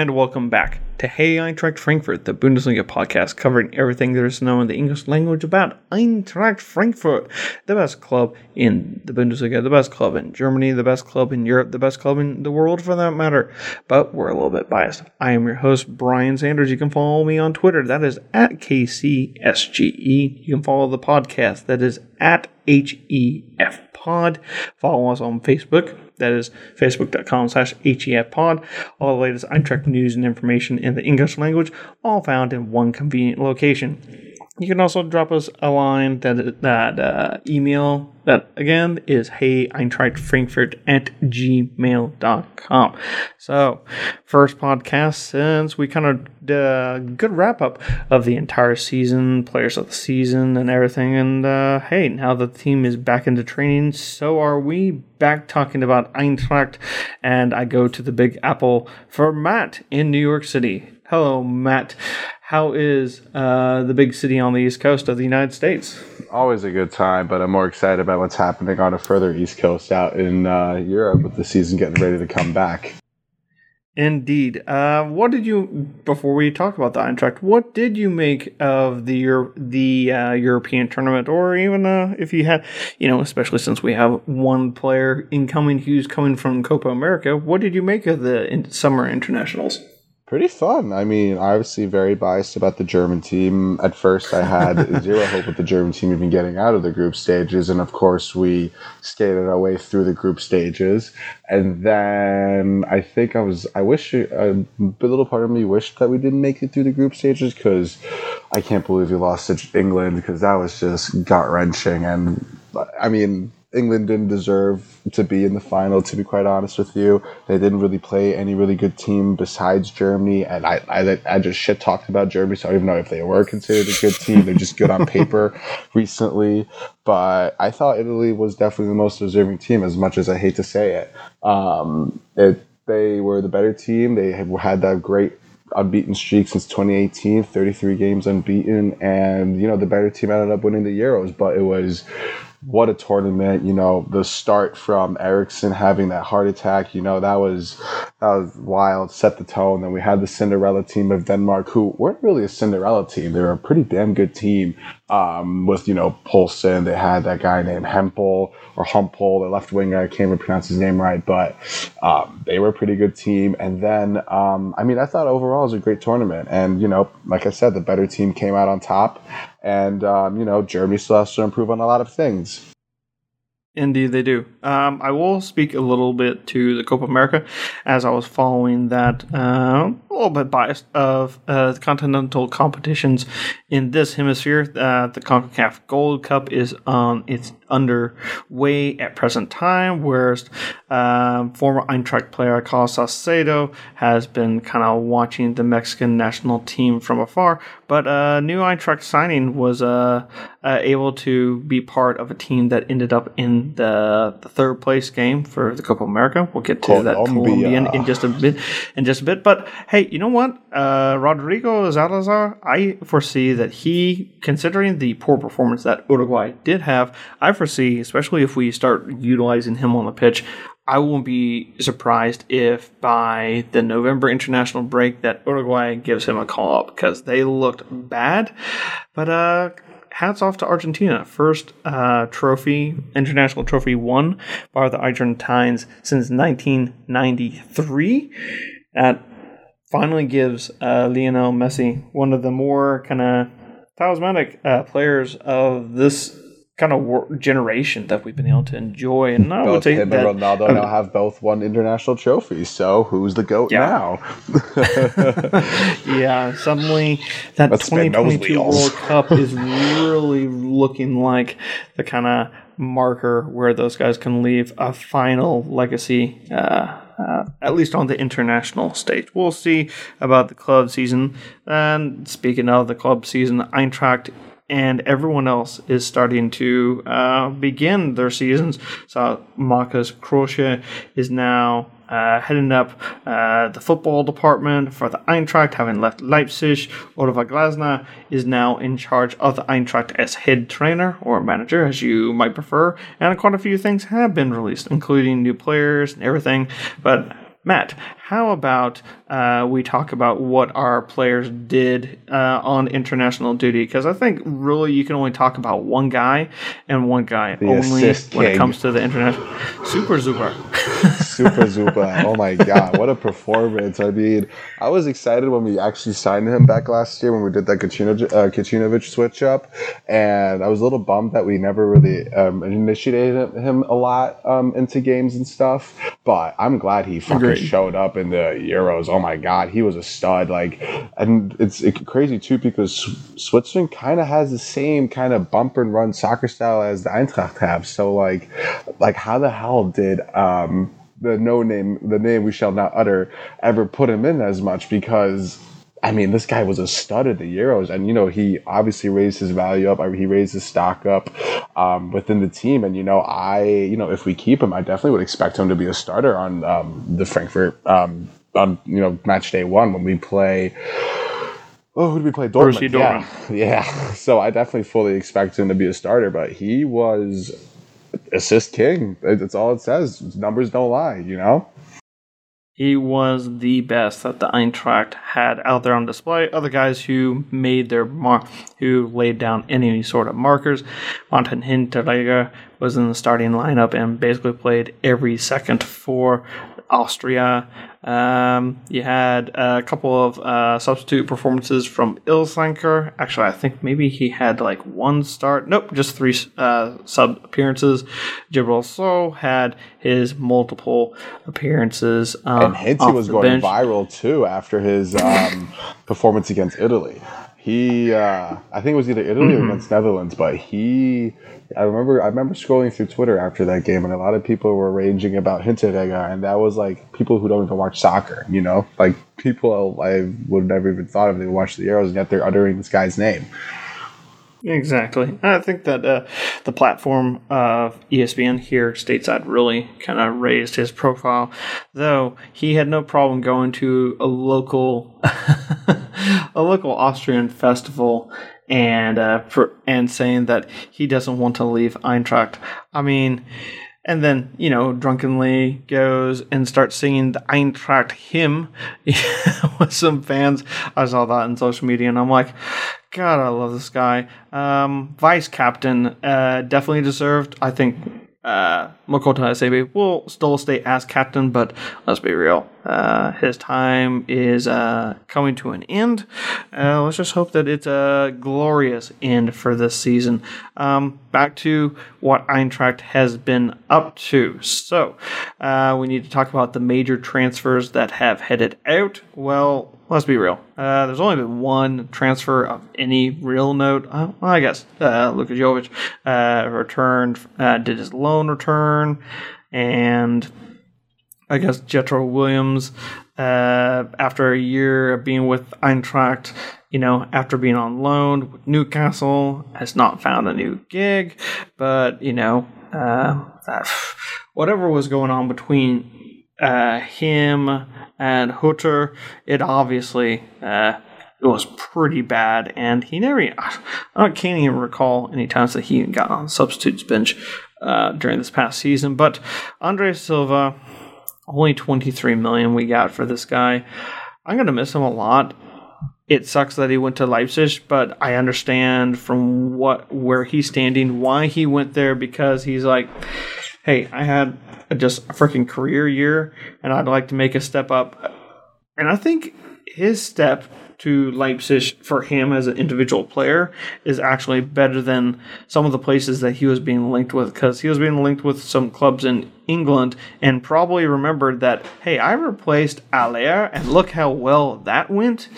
and welcome back to Hey Eintracht Frankfurt, the Bundesliga podcast covering everything there is to know in the English language about Eintracht Frankfurt, the best club in the Bundesliga, the best club in Germany, the best club in Europe, the best club in the world for that matter. But we're a little bit biased. I am your host, Brian Sanders. You can follow me on Twitter. That is at KCSGE. You can follow the podcast. That is at HEF Pod. Follow us on Facebook. That is facebook.com slash HEF Pod. All the latest Eintracht news and information in the English language, all found in one convenient location. You can also drop us a line that that uh, email that again is hey Eintracht Frankfurt at gmail.com. So first podcast since we kind of did a good wrap up of the entire season, players of the season and everything. And uh, hey, now the team is back into training, so are we back talking about Eintracht. And I go to the Big Apple for Matt in New York City. Hello, Matt. How is uh, the big city on the east coast of the United States? Always a good time, but I'm more excited about what's happening on a further east coast out in uh, Europe with the season getting ready to come back. Indeed. Uh, what did you before we talk about the Eintracht? What did you make of the Euro, the uh, European tournament, or even uh, if you had, you know, especially since we have one player incoming who's coming from Copa America? What did you make of the in- summer internationals? Pretty fun. I mean, obviously very biased about the German team. At first, I had zero hope with the German team even getting out of the group stages, and of course, we skated our way through the group stages. And then I think I was, I wish a little part of me wished that we didn't make it through the group stages because I can't believe we lost to England because that was just gut wrenching. And I mean, England didn't deserve to be in the final, to be quite honest with you. They didn't really play any really good team besides Germany. And I, I, I just shit talked about Germany, so I don't even know if they were considered a good team. They're just good on paper recently. But I thought Italy was definitely the most deserving team, as much as I hate to say it. Um, it they were the better team. They had, had that great unbeaten streak since 2018, 33 games unbeaten. And, you know, the better team ended up winning the Euros, but it was what a tournament! You know, the start from Eriksen having that heart attack. You know, that was that was wild. Set the tone. Then we had the Cinderella team of Denmark, who weren't really a Cinderella team. They were a pretty damn good team. Um, with you know Poulsen, they had that guy named Hempel or Humpel, the left winger. I can't even pronounce his name right, but um, they were a pretty good team. And then, um, I mean, I thought overall it was a great tournament. And you know, like I said, the better team came out on top. And um, you know, Germany still has to improve on a lot of things. Indeed, they do. Um, I will speak a little bit to the Copa America as I was following that, uh, a little bit biased of uh, the continental competitions in this hemisphere. Uh, the CONCACAF Gold Cup is on its underway at present time, whereas um, former Eintracht player Carlos Salcedo has been kind of watching the Mexican national team from afar. But a uh, new Eintracht signing was uh, uh, able to be part of a team that ended up in the, the third place game for the Copa America. We'll get to Colombia. that Colombian in just a bit. In just a bit. But hey, you know what? Uh, Rodrigo Zalazar, I foresee that he, considering the poor performance that Uruguay did have, I foresee, especially if we start utilizing him on the pitch, I won't be surprised if by the November international break that Uruguay gives him a call up because they looked bad. But uh, hats off to Argentina. First uh, trophy, international trophy won by the Argentines since 1993. That finally gives uh, Lionel Messi one of the more kind of talismanic uh, players of this kind of generation that we've been able to enjoy. And I both would say him that, and Ronaldo now have both won international trophies. So who's the goat Yeah. now? yeah, suddenly that Let's 2022. World Cup is really looking like the kind of marker where those guys can leave a final legacy. Uh, uh, at least on the international stage. We'll see about the club season. And speaking of the club season, Eintracht and everyone else is starting to uh, begin their seasons. So Markus Krösche is now uh, heading up uh, the football department for the Eintracht, having left Leipzig. Oliver Glasner is now in charge of the Eintracht as head trainer or manager, as you might prefer. And quite a few things have been released, including new players and everything. But Matt, how about uh, we talk about what our players did uh, on international duty? Because I think really you can only talk about one guy and one guy The only when it comes to the international. Super Zuber. Super Zupa. Oh my god, what a performance. I mean, I was excited when we actually signed him back last year when we did that Kacino, uh, Gacinovic switch up. And I was a little bummed that we never really um, initiated him a lot um, into games and stuff. But I'm glad he fucking Agreed. showed up in the Euros. Oh my god, he was a stud. Like, and it's it, crazy too because Switzerland kind of has the same kind of bump and run soccer style as the Eintracht have. So like, like how the hell did um, the no name, the name we shall not utter, ever put him in as much? Because I mean, this guy was a stud at the Euros, and you know he obviously raised his value up. He raised his stock up um, within the team, and you know I, you know, if we keep him, I definitely would expect him to be a starter on um, the Frankfurt um, on you know match day one when we play. Oh, who did we play? Dortmund. Borussia Yeah, yeah. So I definitely fully expect him to be a starter, but he was assist king. That's all it says. Numbers don't lie, you know. He was the best that the Eintracht had out there on display. Other guys who made their mark, who laid down any sort of markers. Martin Hinteregger was in the starting lineup and basically played every second for Austria. Um, you had a couple of uh, substitute performances from Ilsanker. Actually, I think maybe he had like one start. Nope, just three uh, sub appearances. Djibril Sow had his multiple appearances. Um, And Hinty was going bench. viral too after his um, performance against Italy. He, uh, I think it was either Italy Mm-hmm. or against Netherlands, but he, I remember, I remember scrolling through Twitter after that game, and a lot of people were raging about Hinteregger, and that was like people who don't even watch soccer, you know, like people I would never even thought of they watch the Euros, and yet they're uttering this guy's name. Exactly. I think that uh, the platform of ESPN here stateside really kind of raised his profile, though he had no problem going to a local a local Austrian festival and uh, for, and saying that he doesn't want to leave Eintracht. I mean, and then you know drunkenly goes and starts singing the Eintracht hymn with some fans. I saw that on social media, and I'm like, God, I love this guy. Um, Vice captain, uh, definitely deserved. I think uh, Makoto Hasebe will still stay as captain, but let's be real. Uh, his time is uh, coming to an end. Uh, let's just hope that it's a glorious end for this season. Um, back to what Eintracht has been up to. So, uh, we need to talk about the major transfers that have headed out. Well, let's be real. Uh, there's only been one transfer of any real note. Uh, well, I guess uh, Luka Jovic uh, returned, uh, did his loan return, and I guess Jetro Willems, uh, after a year of being with Eintracht, you know, after being on loan with Newcastle, has not found a new gig. But you know, uh, whatever was going on between uh, him and Hutter, it obviously uh, it was pretty bad, and he never. I can't even recall any times that he got on the substitutes bench uh, during this past season. But Andre Silva, only twenty three million we got for this guy. I'm gonna miss him a lot. It sucks that he went to Leipzig, but I understand from what where he's standing why he went there because he's like, hey, I had a, just a freaking career year, and I'd like to make a step up. And I think his step to Leipzig for him as an individual player is actually better than some of the places that he was being linked with because he was being linked with some clubs in England and probably remembered that, hey, I replaced Haller and look how well that went.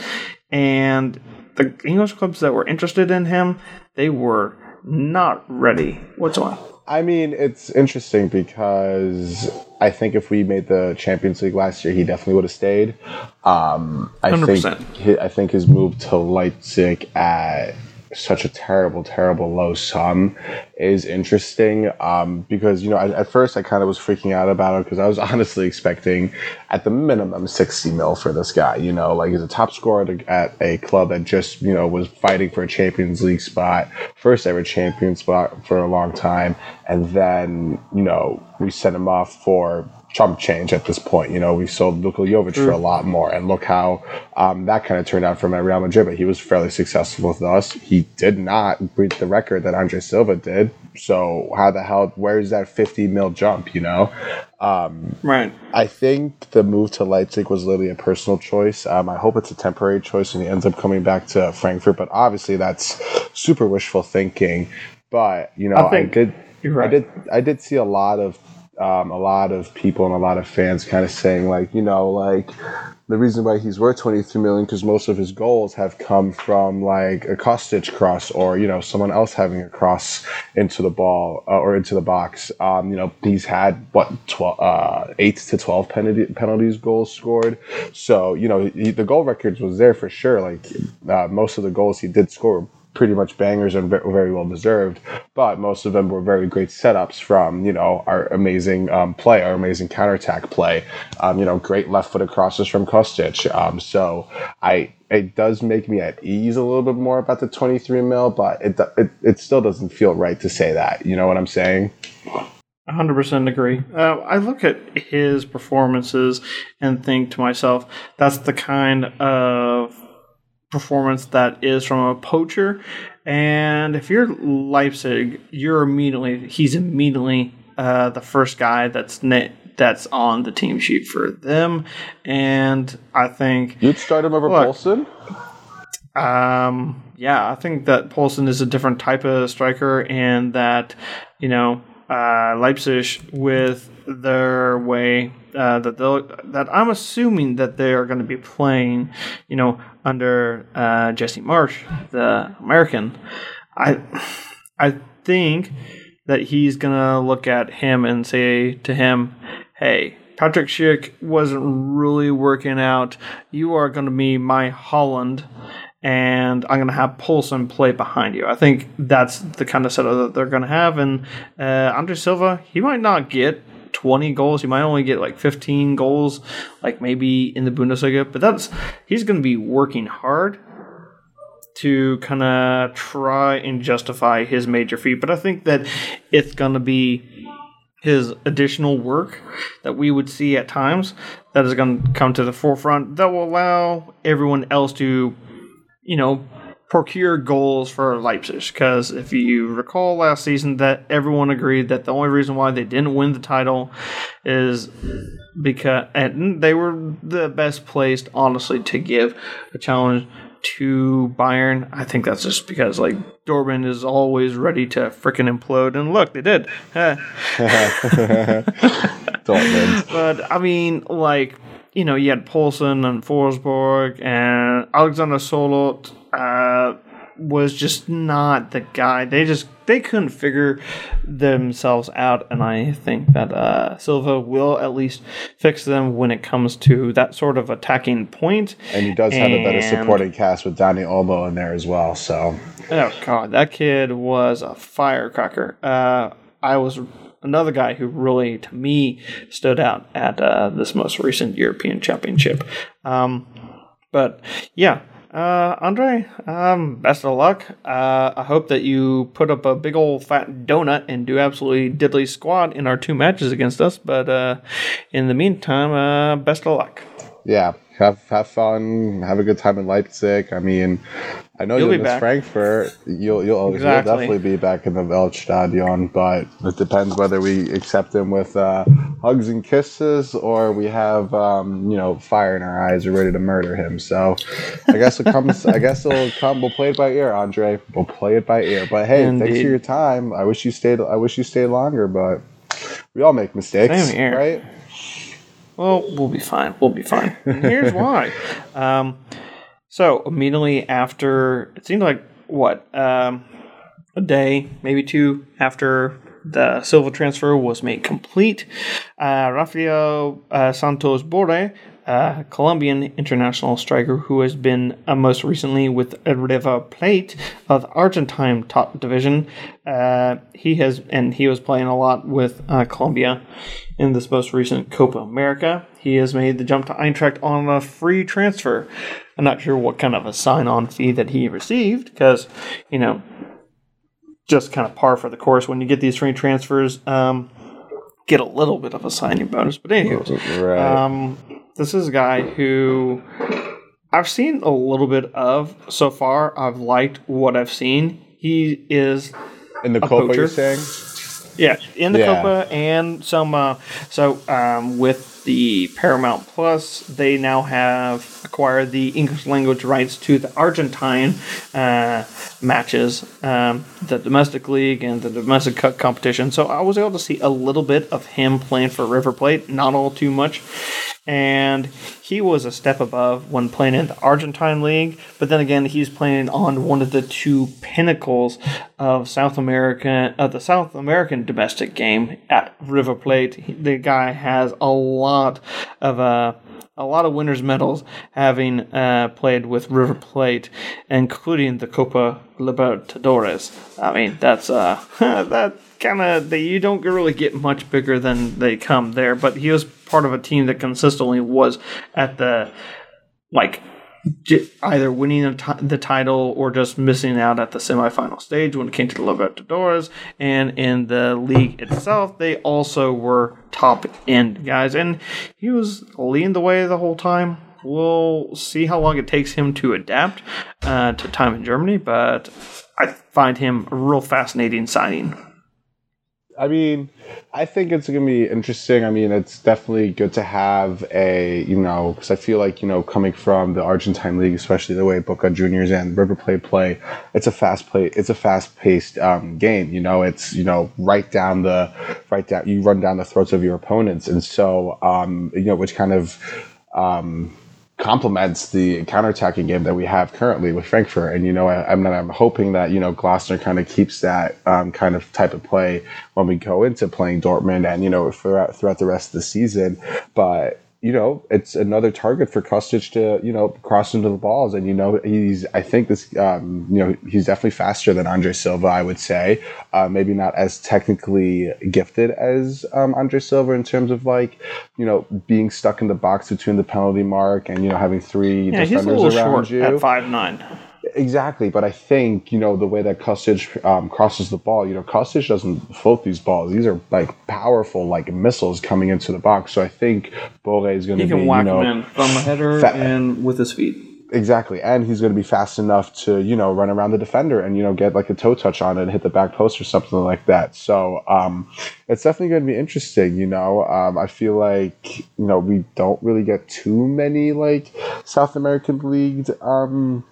And the English clubs that were interested in him, they were not ready whatsoever. I mean, it's interesting because I think if we made the Champions League last year, he definitely would have stayed. Um, I 100%. think I think his move to Leipzig at such a terrible, terrible low sum is interesting um, because you know at, at first I kind of was freaking out about it because I was honestly expecting at the minimum sixty mil for this guy. You know, like he's a top scorer at a, at a club that just you know was fighting for a Champions League spot, first ever champion spot for a long time, and then you know we sent him off for chump change at this point. You know, we sold Luka Jovic for a lot more, and look how um, that kind of turned out for him at Real Madrid. But he was fairly successful with us. He did not break the record that Andre Silva did. So how the hell? Where's that fifty mil jump? You know, um, Right. I think the move to Leipzig was literally a personal choice. Um, I hope it's a temporary choice and he ends up coming back to Frankfurt. But obviously, that's super wishful thinking. But you know, I I, did, right. I did, I did see a lot of, um, a lot of people and a lot of fans kind of saying like, you know, like the reason why he's worth 23 million because most of his goals have come from like a cross stitch cross or you know someone else having a cross into the ball uh, or into the box. Um, you know he's had what 12, uh, eight to 12 penalty, penalties goals scored. So you know he, the goal records was there for sure. Like uh, most of the goals he did score pretty much bangers and very well deserved. But most of them were very great setups from you know our amazing um, play, our amazing counterattack play. Um, you know, great left-footed crosses from Kostic. Um, so I it does make me at ease a little bit more about the 23 mil, but it it, it still doesn't feel right to say that. You know what I'm saying? 100% agree. Uh, I look at his performances and think to myself, that's the kind of performance that is from a poacher. And if you're Leipzig, you're immediately, he's immediately uh, the first guy that's na- that's on the team sheet for them. And I think You'd start him over Look. Poulsen. um, yeah, I think that Poulsen is a different type of striker, and that you know uh, Leipzig with their way uh, that they'll that I'm assuming that they are going to be playing, you know, under uh, Jesse Marsch, the American. I I think that he's gonna look at him and say to him, "Hey." Patrick Schick wasn't really working out. You are to be my Haaland, and I'm to have Poulsen play behind you. I think that's the kind of setup that they're to have. And uh, Andre Silva, he might not get 20 goals. He might only get like 15 goals, like maybe in the Bundesliga. But that's he's going to be working hard to kind of try and justify his major feat. But I think that it's going to be his additional work that we would see at times that is going to come to the forefront that will allow everyone else to, you know, procure goals for Leipzig. Because if you recall last season, that everyone agreed that the only reason why they didn't win the title is because and they were the best placed, honestly, to give a challenge to Bayern. I think that's just because like Dortmund is always ready to freaking implode, and look, they did. Dortmund. But I mean, like you know, you had Poulsen and Forsberg and Alexander Sørloth uh, was just not the guy. They just they couldn't figure themselves out, and I think that uh, Silva will at least fix them when it comes to that sort of attacking point. And he does have a better supporting cast with Dani Olmo in there as well. So Oh god, that kid was a firecracker. Uh, I was another guy who really, to me, stood out at uh, this most recent European Championship. Um, but yeah, uh, Andre, um, best of luck. Uh, I hope that you put up a big old fat donut and do absolutely diddly squat in our two matches against us. But uh, in the meantime, uh, best of luck. yeah, have have fun, have a good time in Leipzig. I mean, I know You'll you'll, be miss back. Frankfurt. You'll you'll, Exactly. you'll definitely be back in the Waldstadion, but it depends whether we accept him with uh, hugs and kisses or we have um, you know fire in our eyes, or ready to murder him. So I guess it comes. I guess it'll come. We'll play it by ear, Andre. We'll play it by ear. But hey, thanks for your time. I wish you stayed. I wish you stayed longer, but we all make mistakes, right? Well, we'll be fine. We'll be fine. And here's why. Um, so immediately after, it seemed like what um, a day, maybe two after the Silva transfer was made complete, uh, Rafael uh, Santos Borre, uh, Colombian international striker who has been uh, most recently with River Plate of the Argentine top division. Uh, he has and he was playing a lot with uh, Colombia in this most recent Copa America. He has made the jump to Eintracht on a free transfer. I'm not sure what kind of a sign-on fee that he received because you know just kind of par for the course when you get these free transfers. Um, get a little bit of a signing bonus. But anyways, Right. um, this is a guy who I've seen a little bit of so far. I've liked what I've seen. He is In the Copa, poacher. you're saying? yeah, in the Yeah. Copa and some. Uh, so um, with the Paramount Plus, they now have acquired the English language rights to the Argentine uh, matches, um, the domestic league and the domestic cup competition. So I was able to see a little bit of him playing for River Plate, not all too much. And he was a step above when playing in the Argentine league, but then again, he's playing on one of the two pinnacles of South America, of the South American domestic game at River Plate. The guy has a lot of uh, a lot of winners medals, having uh, played with River Plate, including the Copa Libertadores. I mean, that's uh, that kind of you don't really get much bigger than they come there. But he was part of a team that consistently was at the like either winning the, the title or just missing out at the semifinal stage when it came to the Libertadores. And in the league itself, they also were top end guys. And he was leading the way the whole time. We'll see how long it takes him to adapt uh, to time in Germany, but I find him a real fascinating signing. I mean, I think it's going to be interesting. I mean, it's definitely good to have a, you know, because I feel like, you know, coming from the Argentine league, especially the way Boca Juniors and River Plate play, it's a fast play, it's a fast paced um, game. You know, it's, you know, right down the, right down, you run down the throats of your opponents. And so, um, you know, which kind of, um, complements the counterattacking game that we have currently with Frankfurt. And you know, I, I'm I'm hoping that you know Glasner kind of keeps that um, kind of type of play when we go into playing Dortmund and you know throughout throughout the rest of the season. But you know, it's another target for Kostic to, you know, cross into the balls. And, you know, he's, I think this, um, you know, he's definitely faster than Andre Silva, I would say. Uh, maybe not as technically gifted as um, Andre Silva in terms of like, you know, being stuck in the box between the penalty mark and, you know, having three Yeah, he's a defenders little around short you. at five nine. Exactly, but I think you know the way that Kostic um, crosses the ball. You know, Kostic doesn't float these balls; these are like powerful, like missiles coming into the box. So I think Borre is going to be, whack you know, him in from a header fa- and with his feet. exactly, and he's going to be fast enough to you know run around the defender and you know get like a toe touch on it and hit the back post or something like that. So um, it's definitely going to be interesting. You know, um, I feel like you know we don't really get too many like South American leagued. Um,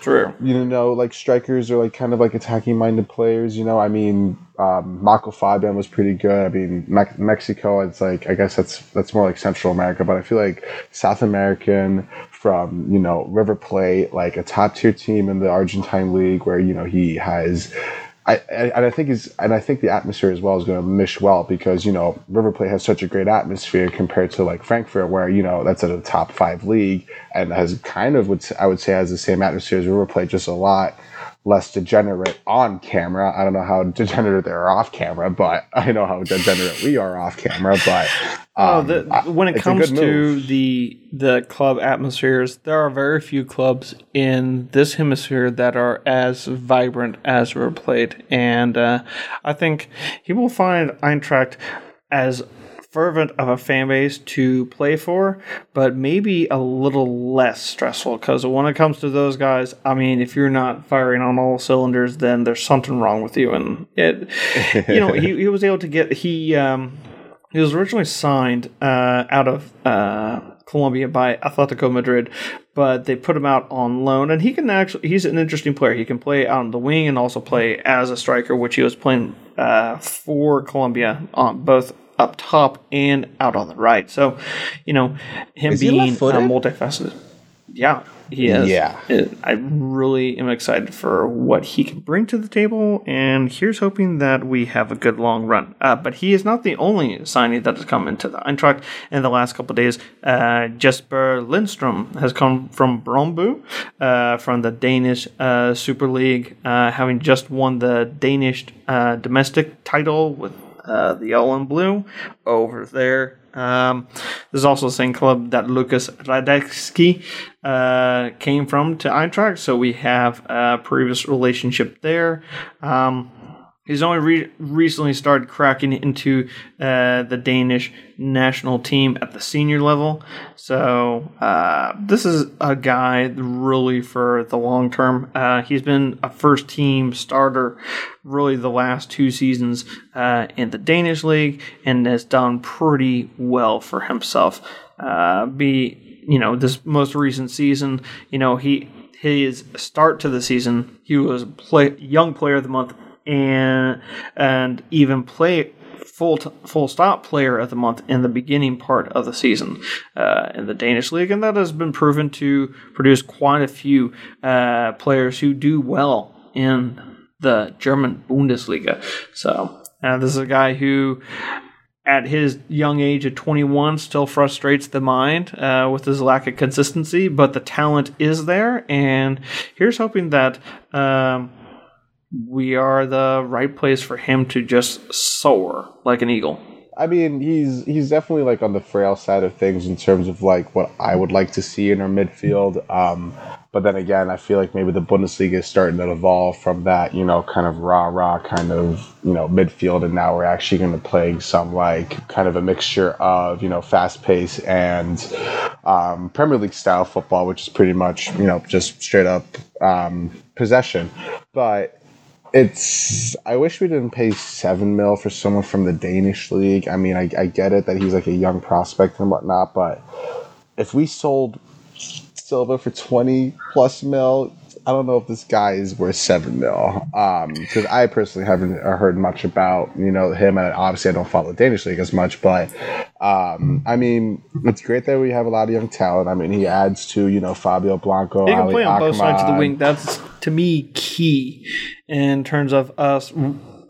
True. you know, like strikers are like kind of like attacking minded players. You know, I mean, um, Marco Fabian was pretty good. I mean, Me- Mexico, it's like I guess that's that's more like Central America, but I feel like South American from you know River Plate, like a top tier team in the Argentine league, where you know he has. I, and I think is and I think the atmosphere as well is going to mesh well because you know River Plate has such a great atmosphere compared to like Frankfurt where you know that's at a top five league and has kind of would I would say has the same atmosphere as River Plate just a lot less degenerate on camera. I don't know how degenerate they're off camera, but I know how degenerate we are off camera. But Oh, um, the, when it comes to move. the the club atmospheres, there are very few clubs in this hemisphere that are as vibrant as River Plate, and uh, I think he will find Eintracht as fervent of a fan base to play for, but maybe a little less stressful. Because when it comes to those guys, I mean, if you're not firing on all cylinders, then there's something wrong with you. And it, you know, he, he was able to get he. Um, he was originally signed uh, out of uh, Colombia by Atletico Madrid, but they put him out on loan, and he can actually he's an interesting player. He can play out on the wing and also play as a striker, which he was playing uh, for Colombia on both up top and out on the right. So, you know, him Is being uh, left-footed? multifaceted. Yeah, he is. Yeah. It- I really am excited for what he can bring to the table, and here's hoping that we have a good long run. Uh, but he is not the only signing that has come into the Eintracht in the last couple of days. Uh, Jesper Lindstrom has come from Brøndby, uh, from the Danish uh, Super League, uh, having just won the Danish uh, domestic title with uh, the yellow and blue over there. Um, this is also the same club that Lukas Hradecky uh, came from to Eintracht, so we have a previous relationship there. Um, He's only re- recently started cracking into uh, the Danish national team at the senior level. So uh, this is a guy really for the long term. Uh, he's been a first team starter really the last two seasons uh, in the Danish league and has done pretty well for himself. Uh, be you know this most recent season, you know he his start to the season he was play young player of the month and and even play full t- full stop player of the month in the beginning part of the season uh, in the Danish league, and that has been proven to produce quite a few uh, players who do well in the German Bundesliga. So uh, this is a guy who. At his young age of 21, still frustrates the mind uh, with his lack of consistency, but the talent is there. And here's hoping that um, we are the right place for him to just soar like an eagle. I mean, he's he's definitely like on the frail side of things in terms of like what I would like to see in our midfield. Um, but then again, I feel like maybe the Bundesliga is starting to evolve from that, you know, kind of rah rah kind of you know midfield, and now we're actually going to play some like kind of a mixture of you know fast pace and um, Premier League style football, which is pretty much you know just straight up um, possession, but it's I wish we didn't pay seven mil for someone from the Danish league. I mean, I, I get it that he's like a young prospect and whatnot, but if we sold Silva for twenty plus mil, I don't know if this guy is worth seven mil. Because um, I personally haven't heard much about you know him, and obviously I don't follow the Danish league as much. But um, I mean, it's great that we have a lot of young talent. I mean, he adds to you know Fabio Blanco. He can Ali play on both sides of the wing. That's to me key in terms of us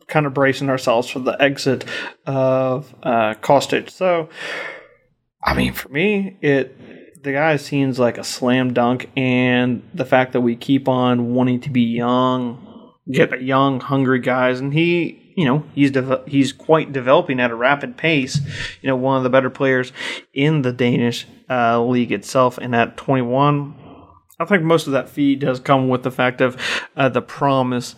kind of bracing ourselves for the exit of uh, Kostic. So, I mean, for me, it the guy seems like a slam dunk, and the fact that we keep on wanting to be young, get the young, hungry guys, and he, you know, he's de- he's quite developing at a rapid pace. You know, one of the better players in the Danish uh, league itself, and at 21. I think most of that feed does come with the fact of uh, the promise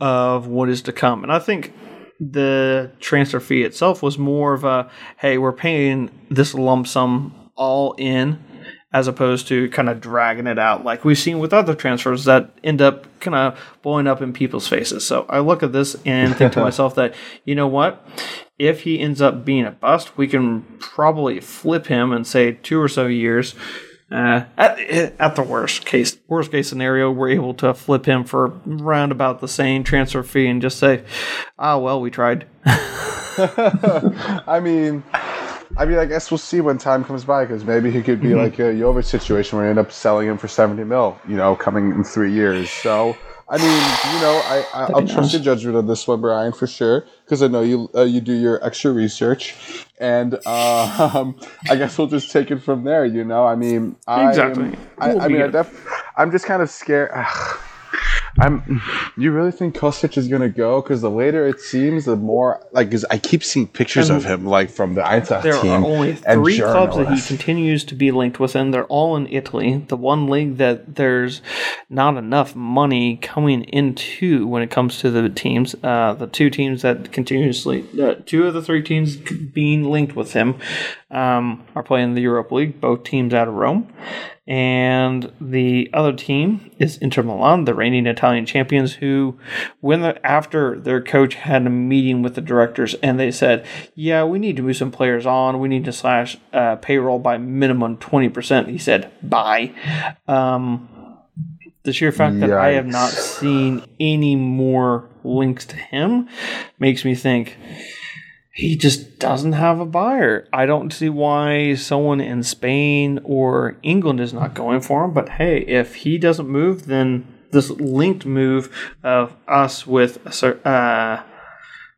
of what is to come. And I think the transfer fee itself was more of a hey, we're paying this lump sum all in as opposed to kind of dragging it out like we've seen with other transfers that end up kind of blowing up in people's faces. So I look at this and think to myself that, you know what? If he ends up being a bust, we can probably flip him and say two or so years. Uh, at, at the worst case, worst case scenario, we're able to flip him for round about the same transfer fee and just say, "Ah, oh, well, we tried." I mean, I mean, I guess we'll see when time comes by because maybe he could be mm-hmm. like a Jovic situation where we end up selling him for 70 mil, you know, coming in three years. So, I mean, you know, I, I will trust your judgment on this one, Brian, for sure, because I know you uh, you do your extra research, and uh, um, I guess we'll just take it from there. You know, I mean, I exactly. Am, I, I, mean, I def- I'm just kind of scared. I'm. You really think Kostic is gonna go? Because the later it seems, the more like. Cause I keep seeing pictures and of him like from the Eintracht there team. There are only three clubs that he continues to be linked with, and they're all in Italy. The one league that there's not enough money coming into when it comes to the teams. Uh, the two teams that continuously, uh, two of the three teams being linked with him, um, are playing the Europa League. Both teams out of Rome. And the other team is Inter Milan, the reigning Italian champions, who, when the, after their coach had a meeting with the directors and they said, Yeah, we need to move some players on, we need to slash uh, payroll by minimum 20%, he said, Bye. Um, the sheer fact that I have not seen any more links to him makes me think he just doesn't have a buyer. I don't see why someone in Spain or England is not going for him. But hey, if he doesn't move, then this linked move of us with uh,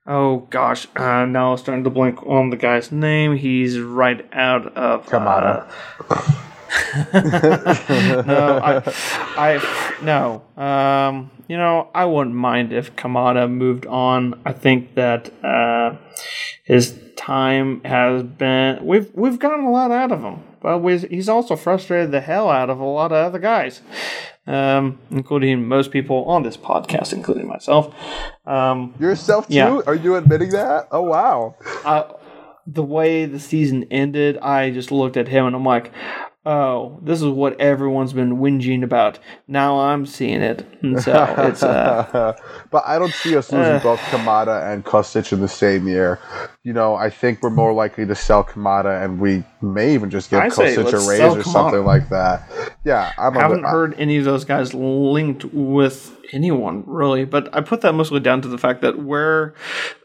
oh gosh, uh, now I'm starting to blink on the guy's name. He's right out of Kamada. Uh, no, I, I no. Um, you know, I wouldn't mind if Kamada moved on. I think that uh, his time has been we've we've gotten a lot out of him, but we, he's also frustrated the hell out of a lot of other guys. um, including most people on this podcast, including myself. Um, Yourself too? Yeah. Are you admitting that? Oh wow. I, the way the season ended, I just looked at him and I'm like, oh, this is what everyone's been whinging about. Now I'm seeing it. And so it's uh, but I don't see us losing Uh. both Kamada and Kostic in the same year. You know, I think we're more likely to sell Kamada, and we may even just give I Kostic a raise or something like that. Yeah, I'm. I haven't heard any of those guys linked with anyone really, but I put that mostly down to the fact that where,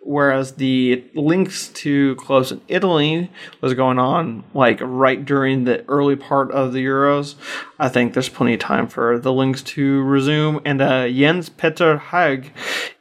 whereas the links to close in Italy was going on like right during the early part of the Euros, I think there's plenty of time for the links to resume. And uh, Jens Petter Hauge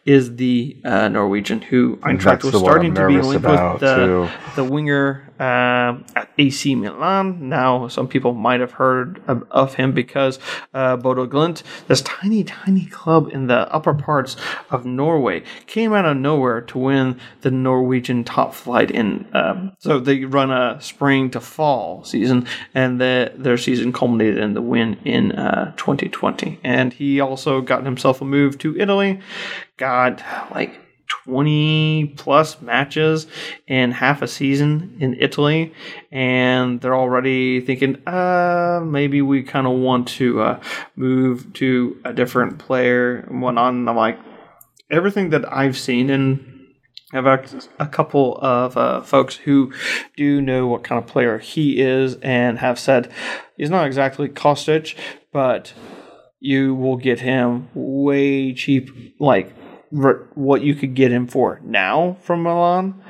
is the uh, Norwegian who Eintracht was starting to be linked with the, too. the winger um at AC Milan. Now, some people might have heard of, of him because uh, Bodø/Glimt, this tiny, tiny club in the upper parts of Norway, came out of nowhere to win the Norwegian top flight. In um, so they run a spring to fall season, and the, their season culminated in the win in uh, 2020. And he also got himself a move to Italy, got like 20 plus matches in half a season in Italy, and they're already thinking, uh, maybe we kind of want to uh, move to a different player and whatnot. And I'm like, everything that I've seen and I've asked a couple of uh, folks who do know what kind of player he is and have said he's not exactly Kostic, but you will get him way cheap, like what you could get him for now from Milan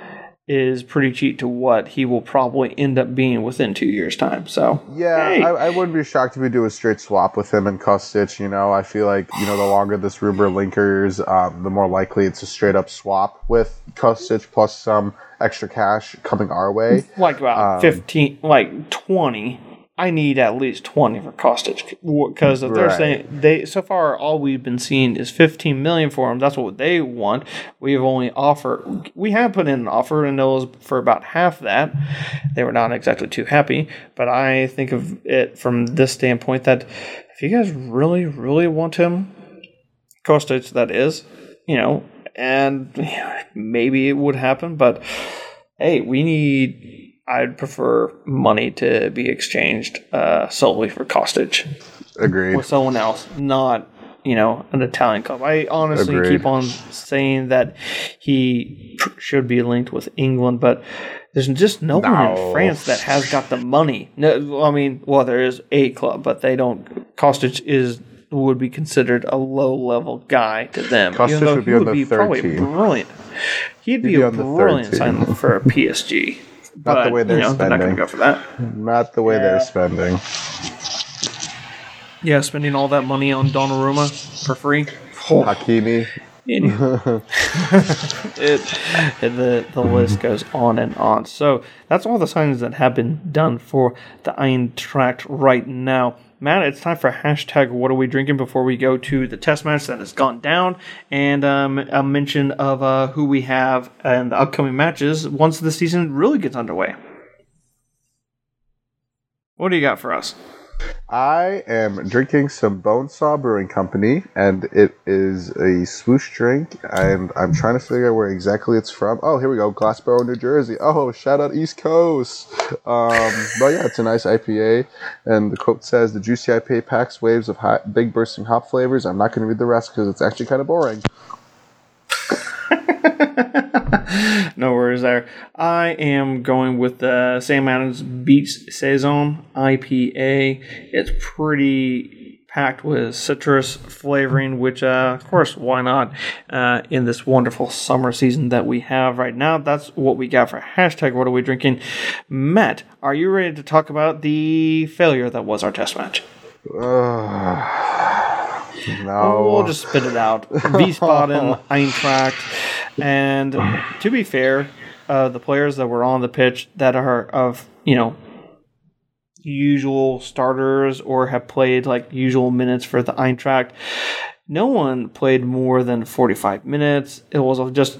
is pretty cheap to what he will probably end up being within two years' time. So Yeah, hey, I, I wouldn't be shocked if we do a straight swap with him and Kostic. You know, I feel like you know the longer this rumor linkers, um, the more likely it's a straight up swap with Kostic plus some extra cash coming our way. like about um, fifteen, like twenty. I need at least twenty for Kostic because if they're Right. saying they so far all we've been seeing is fifteen million for him. That's what they want. We have only offered. We have put in an offer and it was for about half that. They were not exactly too happy, but I think of it from this standpoint that if you guys really, really want him, Kostic that is, you know, and maybe it would happen, but hey, we need. I'd prefer money to be exchanged uh, solely for Kostic Agreed. with someone else, not you know an Italian club. I honestly Agreed. keep on saying that he pr- should be linked with England, but there's just no, one in France that has got the money. No, I mean, well, there is a club, but they don't. Kostic is would be considered a low level guy to them. Kostic even though would be he on would the be probably team. brilliant. He'd be, be a on the brilliant team. sign for a PSG. Not the way they're you know, they're not spending. go for that. Not the way Yeah. they're spending. Yeah, spending all that money on Donnarumma for free. Oh, Hakimi, it, it- the the list goes on and on. So that's all the signings that have been done for the Eintracht right now. Matt, it's time for hashtag What are we drinking before we go to the test match that has gone down and um, a mention of uh, who we have and the upcoming matches once the season really gets underway. What do you got for us? I am drinking some Bonesaw Brewing Company, and it is a swoosh drink. And I'm trying to figure out where exactly it's from. Oh, here we go, Glassboro, New Jersey. Oh, shout out East Coast. Um, but yeah, it's a nice IPA, and the quote says the juicy IPA packs waves of hot, big bursting hop flavors. I'm not going to read the rest because it's actually kind of boring. no worries there. I am going with the Sam Adams Beach Saison IPA. It's pretty packed with citrus flavoring, which, uh, of course, why not uh, in this wonderful summer season that we have right now? That's what we got for hashtag What Are We Drinking? Matt, are you ready to talk about the failure that was our test match? No. We'll just spit it out. Wiesbaden, Eintracht, and to be fair, uh, the players that were on the pitch that are of you know usual starters or have played like usual minutes for the Eintracht, no one played more than forty five minutes. It was just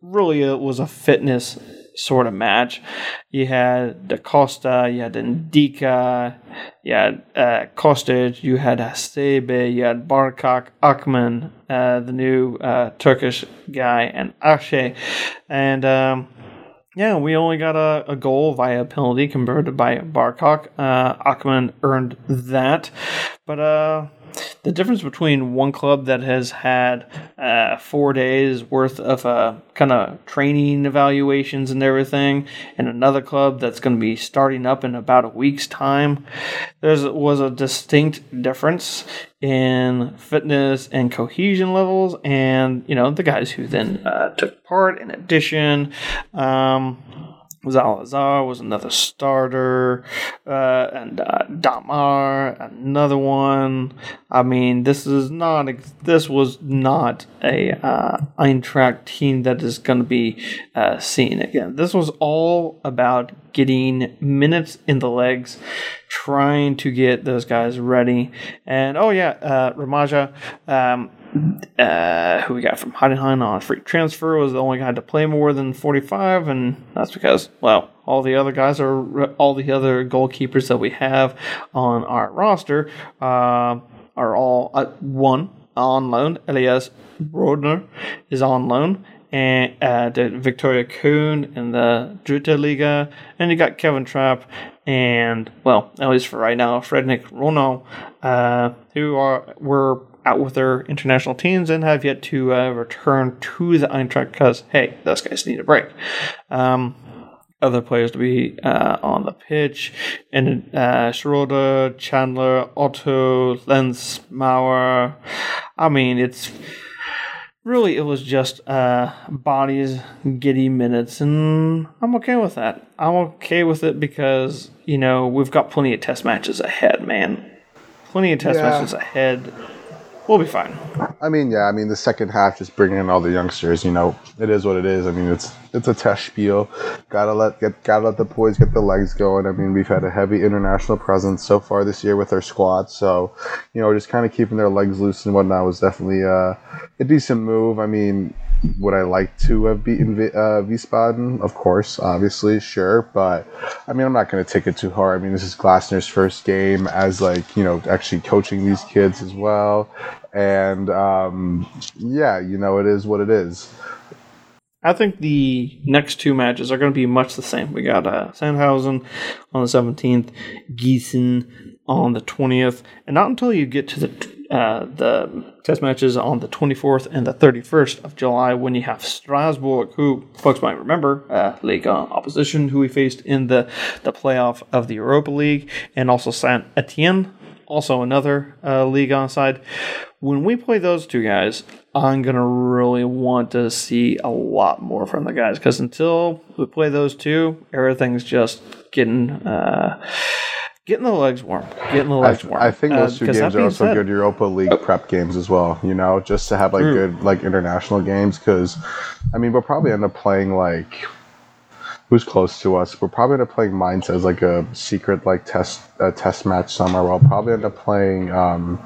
really it was a fitness sort of match. You had Da Costa, you had Ndicka, you had uh, Kostic, you had Hasebe, you had Barkok Akman, uh, the new uh, Turkish guy, and Akshay. And um, yeah, we only got a, a goal via penalty converted by Barkok. Uh, Akman earned that. But uh, the difference between one club that has had uh, four days worth of uh, kind of training evaluations and everything, and another club that's going to be starting up in about a week's time, there was a distinct difference in fitness and cohesion levels, and you know the guys who then uh, took part. In addition. Um, Zalazar was another starter, uh, and uh, Damar another one. I mean, this is not this was not a uh, Eintracht team that is going to be uh, seen again. This was all about getting minutes in the legs, trying to get those guys ready. And oh yeah, uh, Ramaja. Um, uh, who we got from Heidenheim on free transfer was the only guy to play more than 45, and that's because, well, all the other guys are all the other goalkeepers that we have on our roster uh, are all uh, one on loan. Elias Bördner is on loan, and uh, Victoria Kuhn in the Dritte Liga, and you got Kevin Trapp and well, at least for right now, Frederik Rønnow, uh, who are were out with their international teams and have yet to uh, return to the Eintracht because, hey, those guys need a break. Um, other players to be uh, on the pitch, and uh, Schroeder, Chandler, Otto, Lenz, Mauer. I mean, it's really it was just uh, bodies giddy minutes, and I'm okay with that. I'm okay with it because you know we've got plenty of test matches ahead, man. Plenty of test yeah. matches ahead We'll be fine. I mean, yeah. I mean, the second half, just bringing in all the youngsters. You know, it is what it is. I mean, it's it's a test spiel. Gotta let get gotta let the boys get the legs going. I mean, we've had a heavy international presence so far this year with our squad. So, you know, just kind of keeping their legs loose and whatnot was definitely uh, a decent move. I mean, would I like to have beaten v- uh, Wiesbaden? Of course, obviously, sure. But I mean, I'm not going to take it too hard. I mean, this is Glasner's first game as like you know actually coaching these kids as well, and um, yeah, you know, it is what it is. I think the next two matches are going to be much the same. We got uh, Sandhausen on the 17th, Gießen on the 20th, and not until you get to the uh, the test matches on the 24th and the 31st of July when you have Strasbourg, who folks might remember, uh, Liga opposition, who we faced in the, the playoff of the Europa League, and also Saint Etienne, also another uh, league on side. When we play those two guys, I'm going to really want to see a lot more from the guys because until we play those two, everything's just getting. Uh, getting the legs warm. Getting the legs I, warm. I think those two uh, games are also said, good Europa League prep games as well. You know, just to have like true. good like international games because, I mean, we'll probably end up playing like who's close to us. We're probably end up playing Mainz as like a secret like test uh, test match somewhere. We'll probably end up playing um,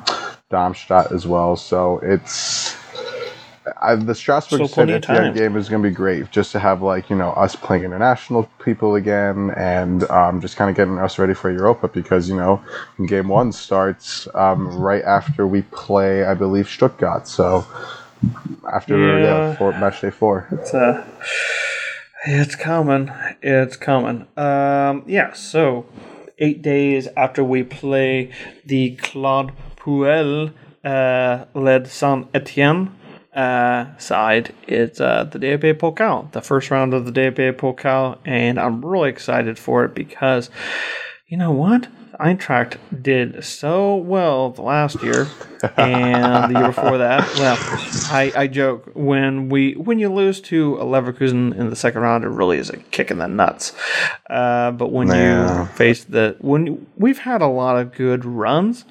Darmstadt as well. So it's I, the Strasbourg so game is going to be great just to have like you know us playing international people again and um, just kind of getting us ready for Europa because you know game one starts um, right after we play I believe Stuttgart. So after yeah, yeah. four, match day four. It's uh it's coming. It's coming. Um yeah so eight days after we play the Claude Puel uh, led Saint Etienne uh, side, it's uh, the DFB Pokal, the first round of the DFB Pokal, and I'm really excited for it because, you know what? Eintracht did so well the last year and the year before that. Well, I, I joke when we when you lose to a Leverkusen in the second round, it really is a kick in the nuts. Uh, but when yeah. you face the when we've had a lot of good runs,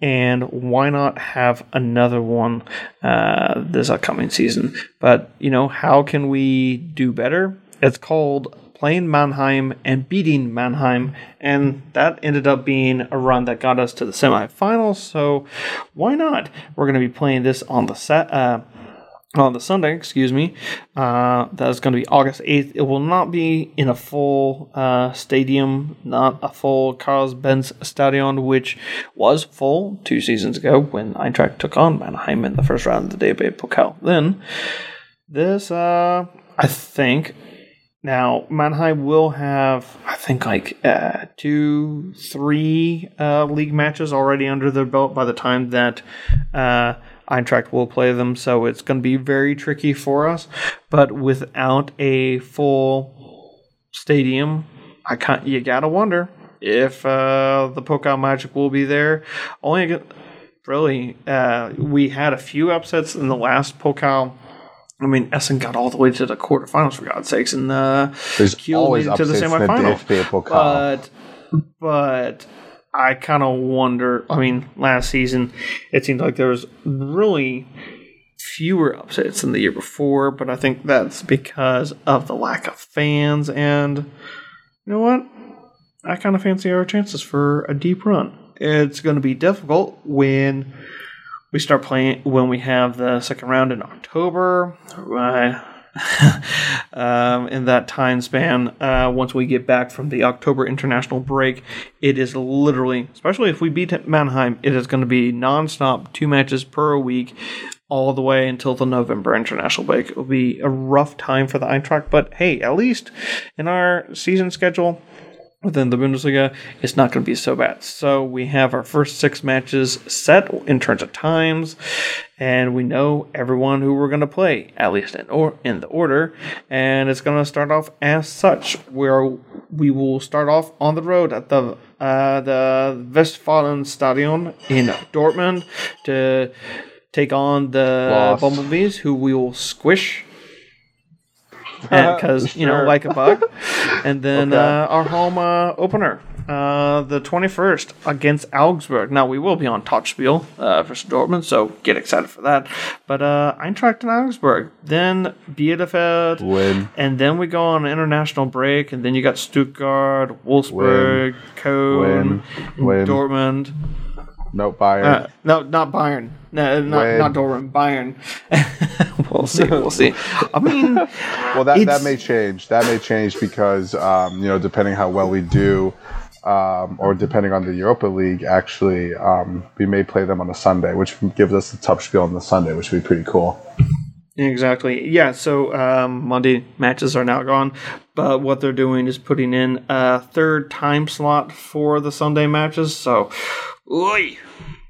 and why not have another one uh, this upcoming season? But you know, how can we do better? It's called playing Mannheim and beating Mannheim, and that ended up being a run that got us to the semifinals. So why not? We're going to be playing this on the set. Uh, on the Sunday, excuse me. Uh, that is going to be August 8th. It will not be in a full uh, stadium, not a full Carls Benz Stadion, which was full two seasons ago when Eintracht took on Mannheim in the first round of the DFB Pokal. Then, this, uh, I think, now, Mannheim will have, I think, like uh, two, three uh, league matches already under their belt by the time that uh, Eintracht will play them, so it's going to be very tricky for us. But without a full stadium, I can't. You gotta wonder if uh, the Pokal Magic will be there. Only really, uh, we had a few upsets in the last Pokal. I mean, Essen got all the way to the quarterfinals for God's sakes, and uh, There's Kiel always to the the semifinal. Pokal. But but I kind of wonder. I mean, last season it seemed like there was really fewer upsets than the year before, but I think that's because of the lack of fans. And you know what? I kind of fancy our chances for a deep run. It's going to be difficult when we start playing when we have the second round in October. Uh, um, in that time span, uh, once we get back from the October international break, it is literally, especially if we beat Mannheim, it is going to be nonstop, two matches per week, all the way until the November international break. It will be a rough time for the Eintracht, but hey, at least in our season schedule, within the Bundesliga, it's not going to be so bad. So we have our first six matches set in terms of times, and we know everyone who we're going to play, at least in or in the order, and it's going to start off as such. Where we will start off on the road at the uh, the Westfalen Stadion in Dortmund to take on the Lost. Bumblebees, who we will squish because you know like a bug and then Okay. uh, our home uh, opener uh, the 21st against augsburg now we will be on Topspiel uh, versus dortmund so get excited for that but uh, eintracht and augsburg then bielefeld Win. and then we go on an international break and then you got stuttgart wolfsburg Cologne, Win. Win. dortmund Nope, Bayern. uh, no, not Bayern. No, not Win. not Dortmund. Bayern. we'll see. We'll see. I mean, Well, that, that may change. That may change because, um, you know, depending how well we do, um, or depending on the Europa League, actually, um, we may play them on a Sunday, which gives us the top spiel on the Sunday, which would be pretty cool. Exactly. Yeah. So um, Monday matches are now gone, but what they're doing is putting in a third time slot for the Sunday matches. So, oi.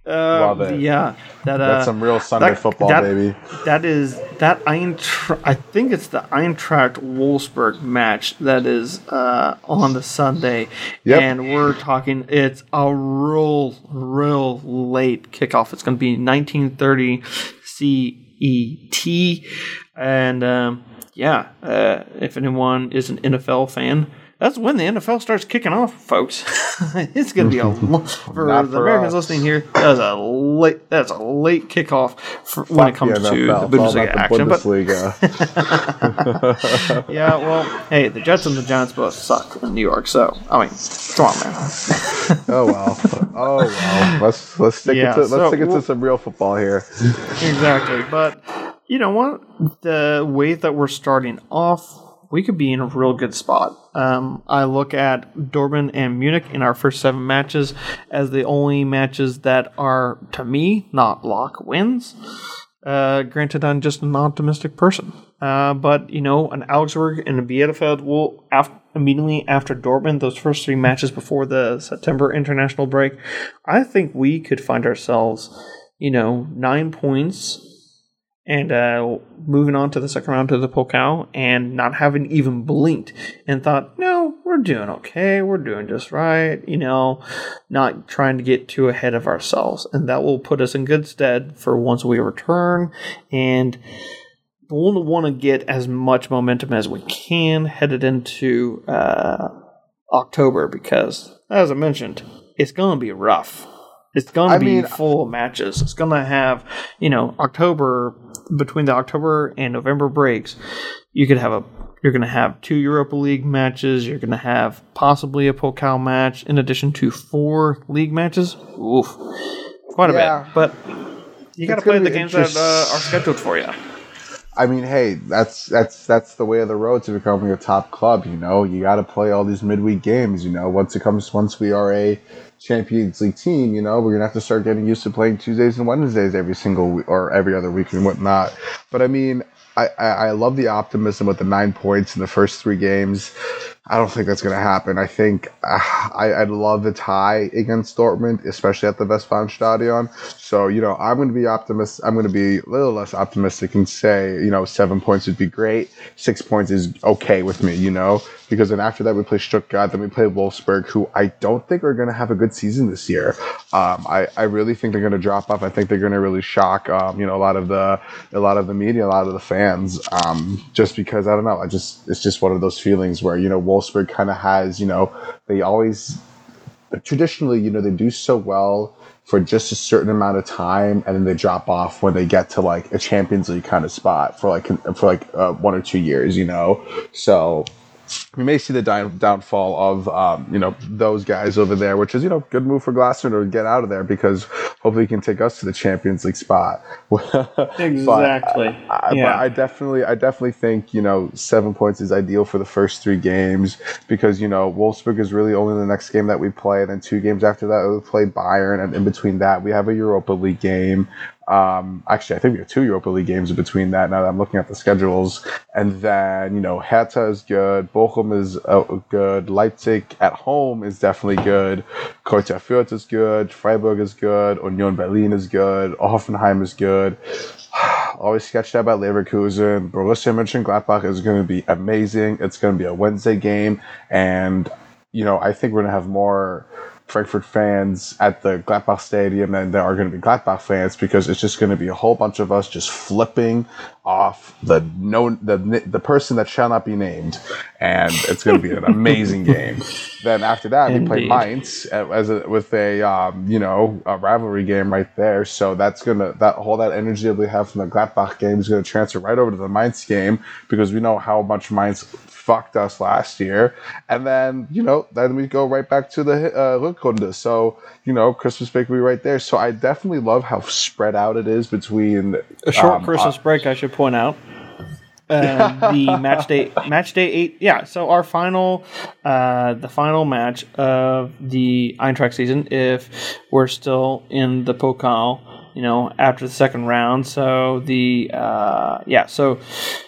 Uh, Love it. Yeah. That, uh, That's some real Sunday that- football, that- baby. That is that Eintracht. I think it's the Eintracht Wolfsburg match that is uh, on the Sunday, Yep. and we're talking. It's a real, real late kickoff. It's going to be 1930 CET, and um, yeah, uh, if anyone is an NFL fan. That's when the NFL starts kicking off, folks. it's going to be a for Not the for Americans us. listening here. That's a late. That's a late kickoff for, when it comes to the Bundesliga action. But yeah, well, hey, the Jets and the Giants both suck in New York. So I mean, come on, man. oh well. Oh well. Let's let's stick Yeah, it to let's so stick it we'll- to some real football here. exactly. But you know what? The way that we're starting off, we could be in a real good spot. Um, I look at Dortmund and Munich in our first seven matches as the only matches that are, to me, not lock wins. Uh, granted, I'm just an optimistic person. Uh, but, you know, an Augsburg and a Bielefeld will, immediately after Dortmund, those first three matches before the September international break, I think we could find ourselves, you know, nine points and uh, moving on to the second round to the Pokal and not having even blinked and thought, no, we're doing okay, we're doing just right, you know, not trying to get too ahead of ourselves. And that will put us in good stead for once we return and we'll want to get as much momentum as we can headed into uh, October because, as I mentioned, it's going to be rough. It's going to I be mean- full of matches. It's going to have, you know, October between the October and November breaks. You could have a you're going to have two Europa League matches. You're going to have possibly a Pokal match in addition to four league matches. Oof, quite a Yeah. bit. But you got to play the games that uh, are scheduled for you. I mean, hey, that's that's that's the way of the road to becoming a top club. You know, you got to play all these midweek games. You know, once it comes, once we are a Champions League team, you know, we're gonna have to start getting used to playing Tuesdays and Wednesdays every single week or every other week and whatnot. But I mean, I, I, I love the optimism with the nine points in the first three games. I don't think that's going to happen. I think uh, I, I'd love a tie against Dortmund, especially at the Westfalenstadion. So, you know, I'm going to be optimistic. I'm going to be a little less optimistic and say, you know, seven points would be great. Six points is okay with me, you know, because then after that we play Stuttgart, then we play Wolfsburg, who I don't think are going to have a good season this year. Um, I, I really think they're going to drop off. I think they're going to really shock, um, you know, a lot of the a lot of the media, a lot of the fans, um, just because I don't know. I just it's just one of those feelings where you know Wolfsburg kind of has, you know, they always traditionally, you know, they do so well for just a certain amount of time and then they drop off when they get to like a Champions League kind of spot for like for like uh, one or two years, you know. So we may see the down, downfall of um, you know those guys over there, which is you know good move for Glasner to get out of there because hopefully he can take us to the Champions League spot. exactly. I, yeah. I definitely, I definitely think you know seven points is ideal for the first three games because you know Wolfsburg is really only the next game that we play, and then two games after that we play Bayern, and in between that we have a Europa League game. Um, actually, I think we have two Europa League games in between that. Now that I'm looking at the schedules, and then you know Hertha is good, Bochum is uh, good, Leipzig at home is definitely good, Greuther Fürth is good, Freiburg is good, Union Berlin is good, Hoffenheim is good. Always sketched out about Leverkusen. Borussia Mönchengladbach is going to be amazing. It's going to be a Wednesday game, and you know I think we're going to have more Frankfurt fans at the Gladbach Stadium than there are going to be Gladbach fans because it's just going to be a whole bunch of us just flipping off the known the the person that shall not be named, and it's going to be an amazing game. Then after that, Indeed. we play Mainz as a, with a um, you know a rivalry game right there. So that's gonna that all that energy that we have from the Gladbach game is going to transfer right over to the Mainz game because we know how much Mainz fucked us last year. And then, you know, then we go right back to the uh. So, you know, Christmas break will be right there. So I definitely love how spread out it is between a short um, Christmas uh, break. I should point out. Uh, the match day match day eight yeah so our final uh, the final match of the Eintracht season if we're still in the Pokal you know, after the second round. So the uh, yeah, so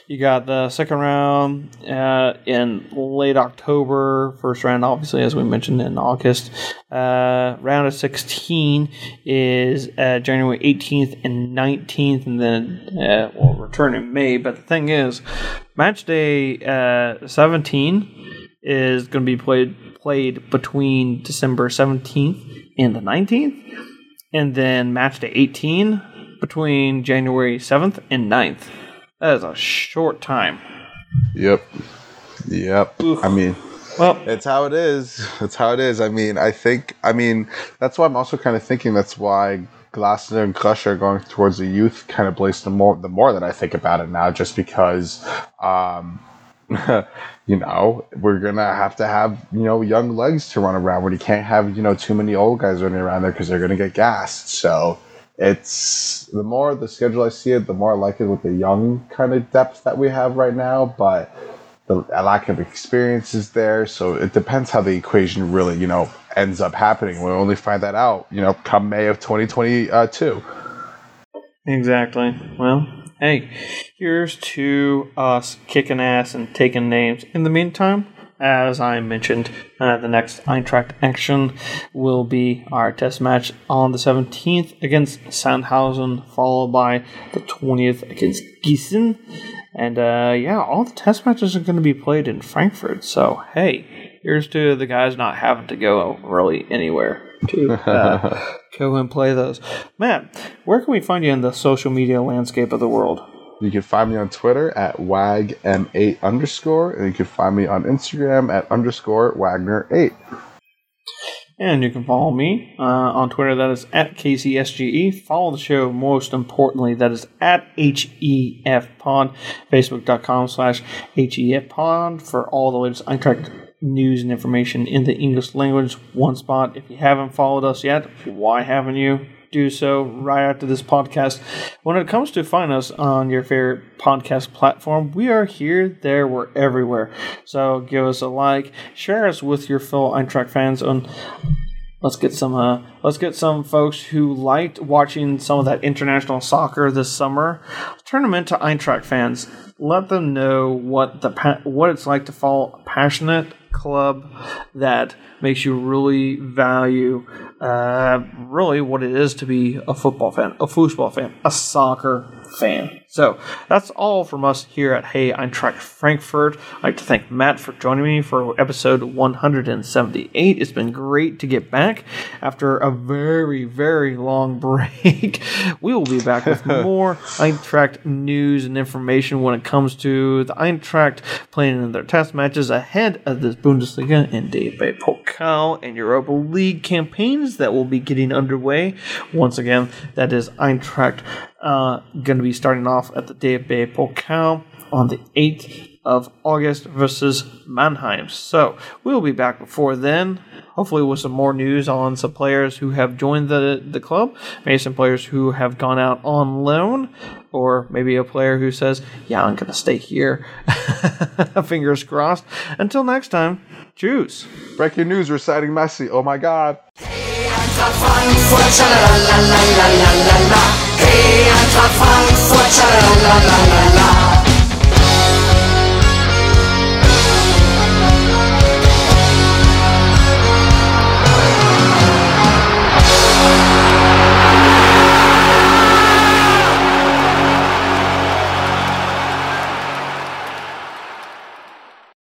you got the second round uh, in late October. First round, obviously, as we mentioned in August. Uh, round of sixteen is uh, January eighteenth and nineteenth, and then uh, we'll return in May. But the thing is, match day uh, seventeen is going to be played played between December seventeenth and the nineteenth and then match day 18 between January 7th and 9th. That is a short time. Yep. Yep. Oof. I mean, well, it's how it is. It's how it is. I mean, I think, I mean, that's why I'm also kind of thinking that's why Glasner and Krösche are going towards the youth kind of place the more, the more that I think about it now, just because, um, you know, we're gonna have to have you know young legs to run around. When you can't have you know too many old guys running around there because they're gonna get gassed. So it's the more the schedule I see it, the more I like it with the young kind of depth that we have right now. But the lack of experience is there, so it depends how the equation really you know ends up happening. We'll only find that out you know come May of 2022. Exactly. Well, hey, here's to us kicking ass and taking names. In the meantime, as I mentioned, uh, the next Eintracht action will be our test match on the 17th against Sandhausen, followed by the 20th against Gießen. And uh, yeah, all the test matches are going to be played in Frankfurt. So, hey, here's to the guys not having to go really anywhere to uh, go and play those. Matt, where can we find you in the social media landscape of the world? You can find me on Twitter at wagm8 underscore, and you can find me on Instagram at underscore wagner8. And you can follow me uh, on Twitter, that is at KCSGE. Follow the show, most importantly, that is at HEFPod, Facebook.com slash HEFPod for all the latest Eintracht news and information in the English language. One spot. If you haven't followed us yet, why haven't you? do so right after this podcast. When it comes to find us on your favorite podcast platform, we are here, there, we're everywhere. So give us a like, share us with your fellow Eintracht fans on let's get some uh, let's get some folks who liked watching some of that international soccer this summer turn them into Eintracht fans let them know what the what it's like to follow a passionate club that makes you really value uh, really what it is to be a football fan, a football fan, a soccer fan. So that's all from us here at Hey Eintracht Frankfurt. I'd like to thank Matt for joining me for episode 178. It's been great to get back after a very, very long break. we will be back with more Eintracht news and information when it comes to the Eintracht playing in their test matches ahead of this Bundesliga and DFB Pokal and Europa League campaigns that will be getting underway. Once again, that is Eintracht uh, going to be starting off at the DFB Pokal on the 8th of August versus Mannheim. So we'll be back before then, hopefully with some more news on some players who have joined the, the club, maybe some players who have gone out on loan, or maybe a player who says, yeah, I'm going to stay here. Fingers crossed. Until next time, choose. Breaking news reciting Messi. Oh my God. Hey, Eintracht Frankfurt, la la la la.